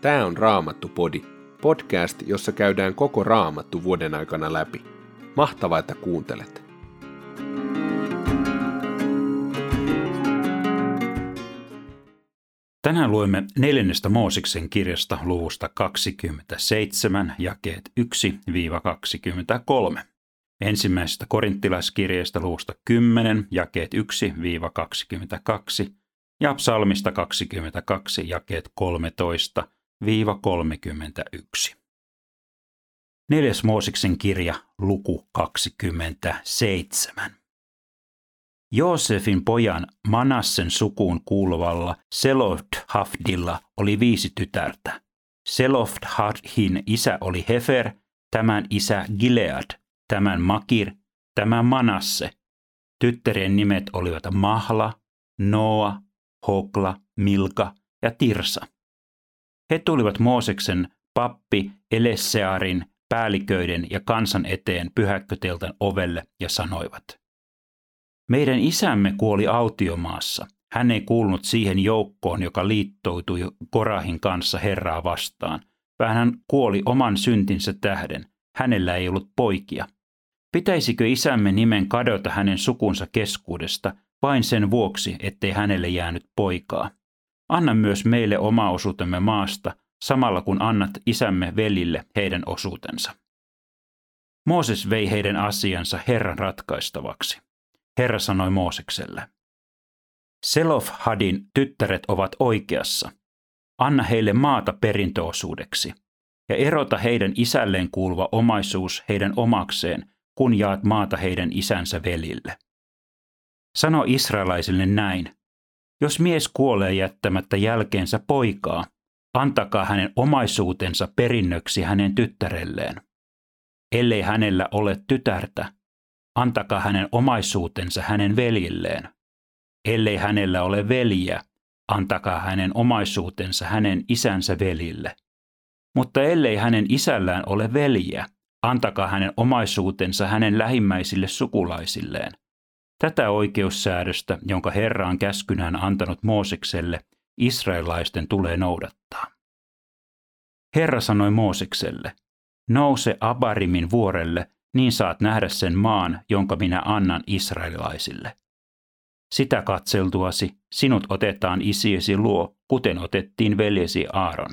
Tämä on Raamattu-podi, podcast, jossa käydään koko Raamattu vuoden aikana läpi. Mahtavaa, että kuuntelet! Tänään luemme neljännestä Moosiksen kirjasta luvusta 27, jakeet 1-23. Ensimmäisestä korinttilaiskirjeestä luvusta 10, jakeet 1-22 ja psalmista 22, jakeet 13 31. Neljäs Moosiksen kirja, luku 27. Joosefin pojan Manassen sukuun kuuluvalla Selofhahdilla oli viisi tytärtä. Selofhadhin isä oli Hefer, tämän isä Gilead, tämän Makir, tämän Manasse. Tyttären nimet olivat Mahla, Noa, Hokla, Milka ja Tirsa. He tulivat Mooseksen pappi Elessearin päälliköiden ja kansan eteen pyhäkköteltan ovelle ja sanoivat, Meidän isämme kuoli autiomaassa. Hän ei kuulunut siihen joukkoon, joka liittoutui Korahin kanssa Herraa vastaan, vaan hän kuoli oman syntinsä tähden. Hänellä ei ollut poikia. Pitäisikö isämme nimen kadota hänen sukunsa keskuudesta vain sen vuoksi, ettei hänelle jäänyt poikaa? Anna myös meille oma osuutemme maasta, samalla kun annat isämme velille heidän osuutensa. Mooses vei heidän asiansa Herran ratkaistavaksi. Herra sanoi Moosekselle, Selofhadin tyttäret ovat oikeassa. Anna heille maata perintöosuudeksi ja erota heidän isälleen kuuluva omaisuus heidän omakseen, kun jaat maata heidän isänsä velille. Sano israelaisille näin, jos mies kuolee jättämättä jälkeensä poikaa, antakaa hänen omaisuutensa perinnöksi hänen tyttärelleen. Ellei hänellä ole tytärtä, antakaa hänen omaisuutensa hänen veljilleen. Ellei hänellä ole veljiä, antakaa hänen omaisuutensa hänen isänsä velille. Mutta ellei hänen isällään ole veljiä, antakaa hänen omaisuutensa hänen lähimmäisille sukulaisilleen – Tätä oikeussäädöstä, jonka Herra on käskynään antanut Moosekselle, israelaisten tulee noudattaa. Herra sanoi Moosekselle, nouse Abarimin vuorelle, niin saat nähdä sen maan, jonka minä annan israelilaisille. Sitä katseltuasi sinut otetaan isiesi luo, kuten otettiin veljesi Aaron.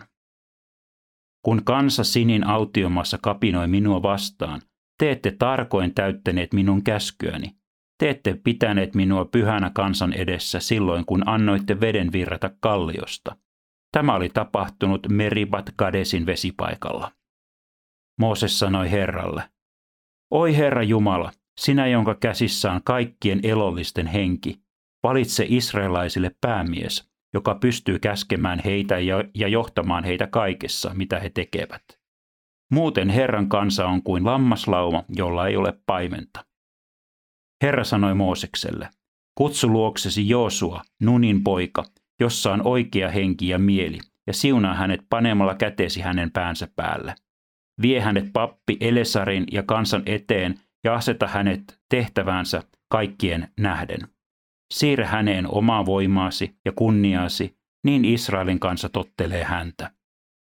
Kun kansa sinin autiomassa kapinoi minua vastaan, te ette tarkoin täyttäneet minun käskyäni, te ette pitäneet minua pyhänä kansan edessä silloin, kun annoitte veden virrata kalliosta. Tämä oli tapahtunut Meribat Kadesin vesipaikalla. Mooses sanoi Herralle, Oi Herra Jumala, sinä jonka käsissä on kaikkien elollisten henki, valitse israelaisille päämies, joka pystyy käskemään heitä ja johtamaan heitä kaikessa, mitä he tekevät. Muuten Herran kansa on kuin lammaslauma, jolla ei ole paimenta. Herra sanoi Moosekselle, kutsu luoksesi Joosua, Nunin poika, jossa on oikea henki ja mieli, ja siunaa hänet panemalla kätesi hänen päänsä päälle. Vie hänet pappi Elesarin ja kansan eteen ja aseta hänet tehtäväänsä kaikkien nähden. Siirrä häneen omaa voimaasi ja kunniaasi, niin Israelin kanssa tottelee häntä.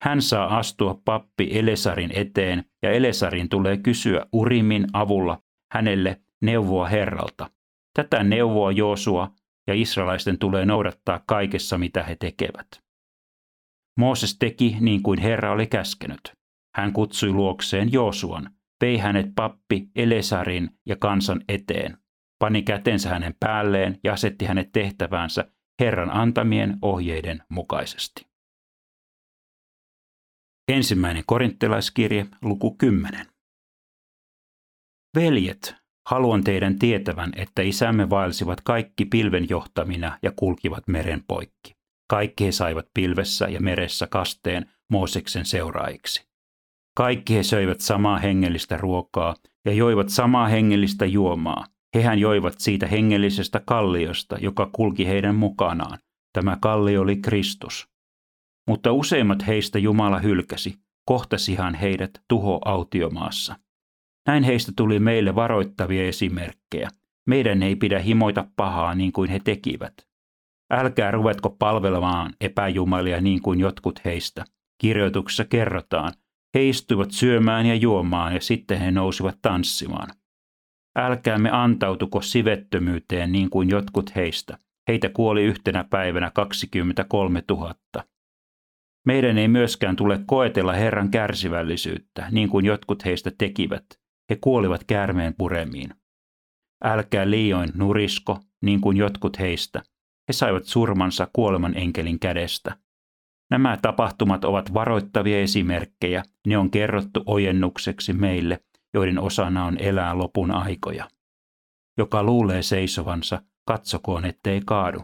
Hän saa astua pappi Elesarin eteen ja Elesarin tulee kysyä Urimin avulla hänelle neuvoa Herralta. Tätä neuvoa Joosua ja israelaisten tulee noudattaa kaikessa, mitä he tekevät. Mooses teki niin kuin Herra oli käskenyt. Hän kutsui luokseen Joosuan, vei hänet pappi Elesarin ja kansan eteen, pani kätensä hänen päälleen ja asetti hänet tehtäväänsä Herran antamien ohjeiden mukaisesti. Ensimmäinen korinttilaiskirje, luku 10. Veljet, Haluan teidän tietävän, että isämme vaelsivat kaikki pilven johtamina ja kulkivat meren poikki. Kaikki he saivat pilvessä ja meressä kasteen Mooseksen seuraajiksi. Kaikki he söivät samaa hengellistä ruokaa ja joivat samaa hengellistä juomaa. Hehän joivat siitä hengellisestä kalliosta, joka kulki heidän mukanaan. Tämä kallio oli Kristus. Mutta useimmat heistä Jumala hylkäsi, kohtasihan heidät tuho autiomaassa. Näin heistä tuli meille varoittavia esimerkkejä. Meidän ei pidä himoita pahaa niin kuin he tekivät. Älkää ruvetko palvelemaan epäjumalia niin kuin jotkut heistä. Kirjoituksessa kerrotaan, he istuivat syömään ja juomaan ja sitten he nousivat tanssimaan. Älkäämme antautuko sivettömyyteen niin kuin jotkut heistä. Heitä kuoli yhtenä päivänä 23 000. Meidän ei myöskään tule koetella Herran kärsivällisyyttä, niin kuin jotkut heistä tekivät. He kuolivat käärmeen puremiin. Älkää liioin nurisko, niin kuin jotkut heistä. He saivat surmansa kuoleman enkelin kädestä. Nämä tapahtumat ovat varoittavia esimerkkejä. Ne on kerrottu ojennukseksi meille, joiden osana on elää lopun aikoja. Joka luulee seisovansa, katsokoon ettei kaadu.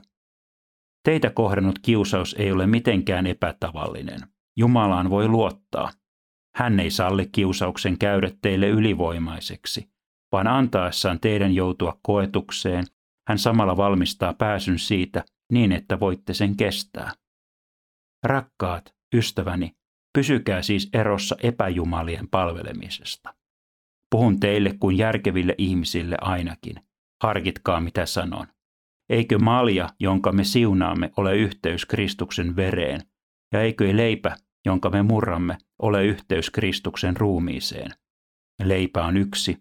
Teitä kohdannut kiusaus ei ole mitenkään epätavallinen. Jumalaan voi luottaa. Hän ei salli kiusauksen käydä teille ylivoimaiseksi, vaan antaessaan teidän joutua koetukseen, hän samalla valmistaa pääsyn siitä niin, että voitte sen kestää. Rakkaat, ystäväni, pysykää siis erossa epäjumalien palvelemisesta. Puhun teille kuin järkeville ihmisille ainakin. Harkitkaa mitä sanon. Eikö malja, jonka me siunaamme, ole yhteys Kristuksen vereen, ja eikö leipä, jonka me murramme, ole yhteys Kristuksen ruumiiseen? Leipä on yksi,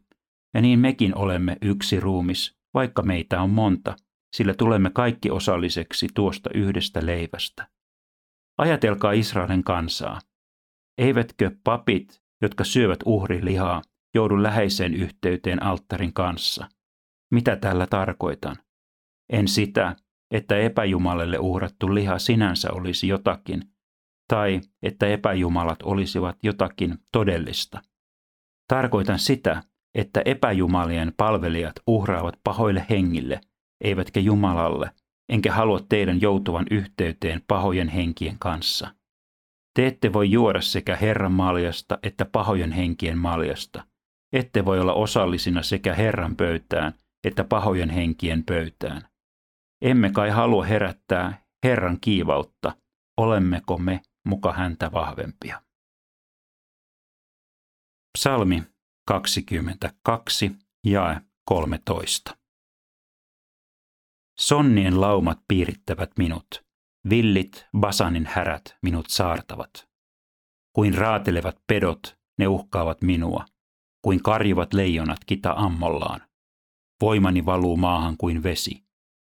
ja niin mekin olemme yksi ruumis, vaikka meitä on monta, sillä tulemme kaikki osalliseksi tuosta yhdestä leivästä. Ajatelkaa Israelin kansaa. Eivätkö papit, jotka syövät uhrilihaa, joudu läheiseen yhteyteen alttarin kanssa? Mitä tällä tarkoitan? En sitä, että epäjumalelle uhrattu liha sinänsä olisi jotakin, tai että epäjumalat olisivat jotakin todellista. Tarkoitan sitä, että epäjumalien palvelijat uhraavat pahoille hengille, eivätkä Jumalalle, enkä halua teidän joutuvan yhteyteen pahojen henkien kanssa. Te ette voi juoda sekä Herran maljasta että pahojen henkien maljasta. Ette voi olla osallisina sekä Herran pöytään että pahojen henkien pöytään. Emme kai halua herättää Herran kiivautta, olemmeko me muka häntä vahvempia. Psalmi 22, jae 13. Sonnien laumat piirittävät minut, villit Basanin härät minut saartavat. Kuin raatelevat pedot, ne uhkaavat minua, kuin karjuvat leijonat kita ammollaan. Voimani valuu maahan kuin vesi,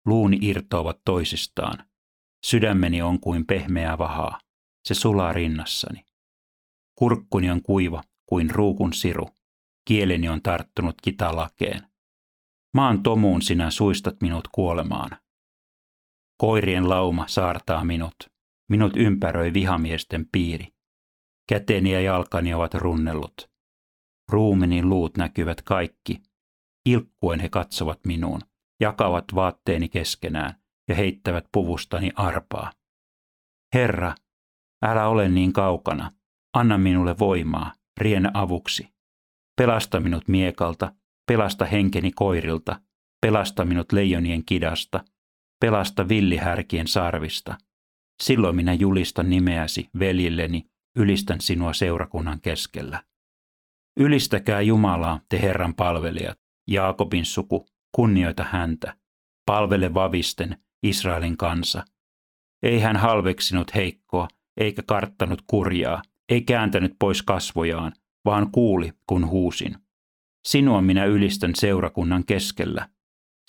luuni irtoavat toisistaan, sydämeni on kuin pehmeää vahaa, se sulaa rinnassani. Kurkkuni on kuiva kuin ruukun siru, kieleni on tarttunut kitalakeen. Maan tomuun sinä suistat minut kuolemaan. Koirien lauma saartaa minut. Minut ympäröi vihamiesten piiri. Käteni ja jalkani ovat runnellut. Ruumini luut näkyvät kaikki. Ilkkuen he katsovat minuun, jakavat vaatteeni keskenään ja heittävät puvustani arpaa. Herra, älä ole niin kaukana. Anna minulle voimaa, riennä avuksi. Pelasta minut miekalta, pelasta henkeni koirilta, pelasta minut leijonien kidasta, pelasta villihärkien sarvista. Silloin minä julistan nimeäsi, veljilleni, ylistän sinua seurakunnan keskellä. Ylistäkää Jumalaa, te Herran palvelijat, Jaakobin suku, kunnioita häntä. Palvele vavisten, Israelin kansa. Ei hän halveksinut heikkoa, eikä karttanut kurjaa, ei kääntänyt pois kasvojaan, vaan kuuli, kun huusin. Sinua minä ylistän seurakunnan keskellä.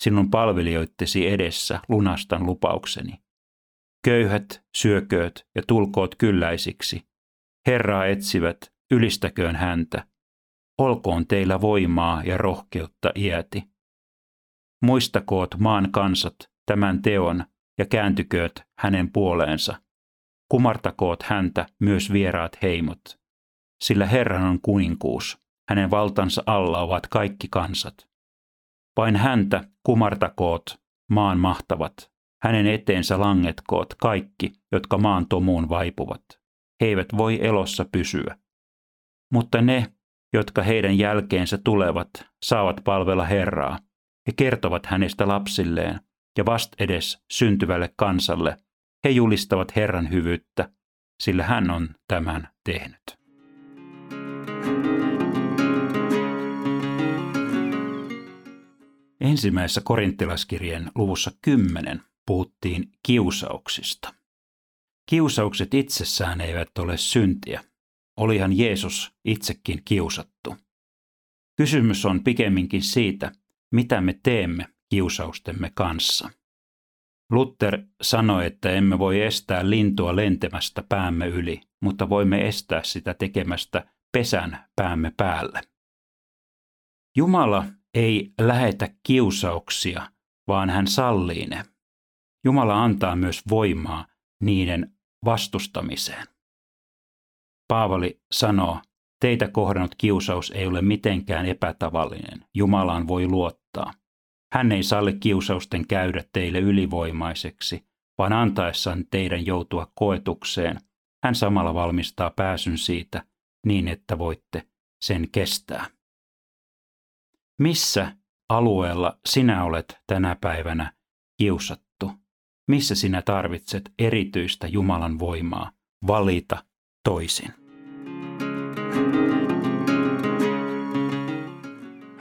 Sinun palvelijoittesi edessä lunastan lupaukseni. Köyhät, syökööt ja tulkoot kylläisiksi. Herraa etsivät, ylistäköön häntä. Olkoon teillä voimaa ja rohkeutta iäti. Muistakoot maan kansat tämän teon ja kääntykööt hänen puoleensa. Kumartakoot häntä myös vieraat heimot, sillä Herran on kuninkuus hänen valtansa alla ovat kaikki kansat. Vain häntä kumartakoot, maan mahtavat, hänen eteensä langetkoot kaikki, jotka maan tomuun vaipuvat. He eivät voi elossa pysyä. Mutta ne, jotka heidän jälkeensä tulevat, saavat palvella Herraa. He kertovat hänestä lapsilleen ja vast edes syntyvälle kansalle. He julistavat Herran hyvyyttä, sillä hän on tämän tehnyt. Ensimmäisessä korinttilaskirjeen luvussa 10 puhuttiin kiusauksista. Kiusaukset itsessään eivät ole syntiä. Olihan Jeesus itsekin kiusattu. Kysymys on pikemminkin siitä, mitä me teemme kiusaustemme kanssa. Luther sanoi, että emme voi estää lintua lentämästä päämme yli, mutta voimme estää sitä tekemästä pesän päämme päälle. Jumala ei lähetä kiusauksia, vaan hän sallii ne. Jumala antaa myös voimaa niiden vastustamiseen. Paavali sanoo, teitä kohdannut kiusaus ei ole mitenkään epätavallinen. Jumalaan voi luottaa. Hän ei salli kiusausten käydä teille ylivoimaiseksi, vaan antaessaan teidän joutua koetukseen, hän samalla valmistaa pääsyn siitä niin, että voitte sen kestää. Missä alueella sinä olet tänä päivänä kiusattu? Missä sinä tarvitset erityistä Jumalan voimaa valita toisin?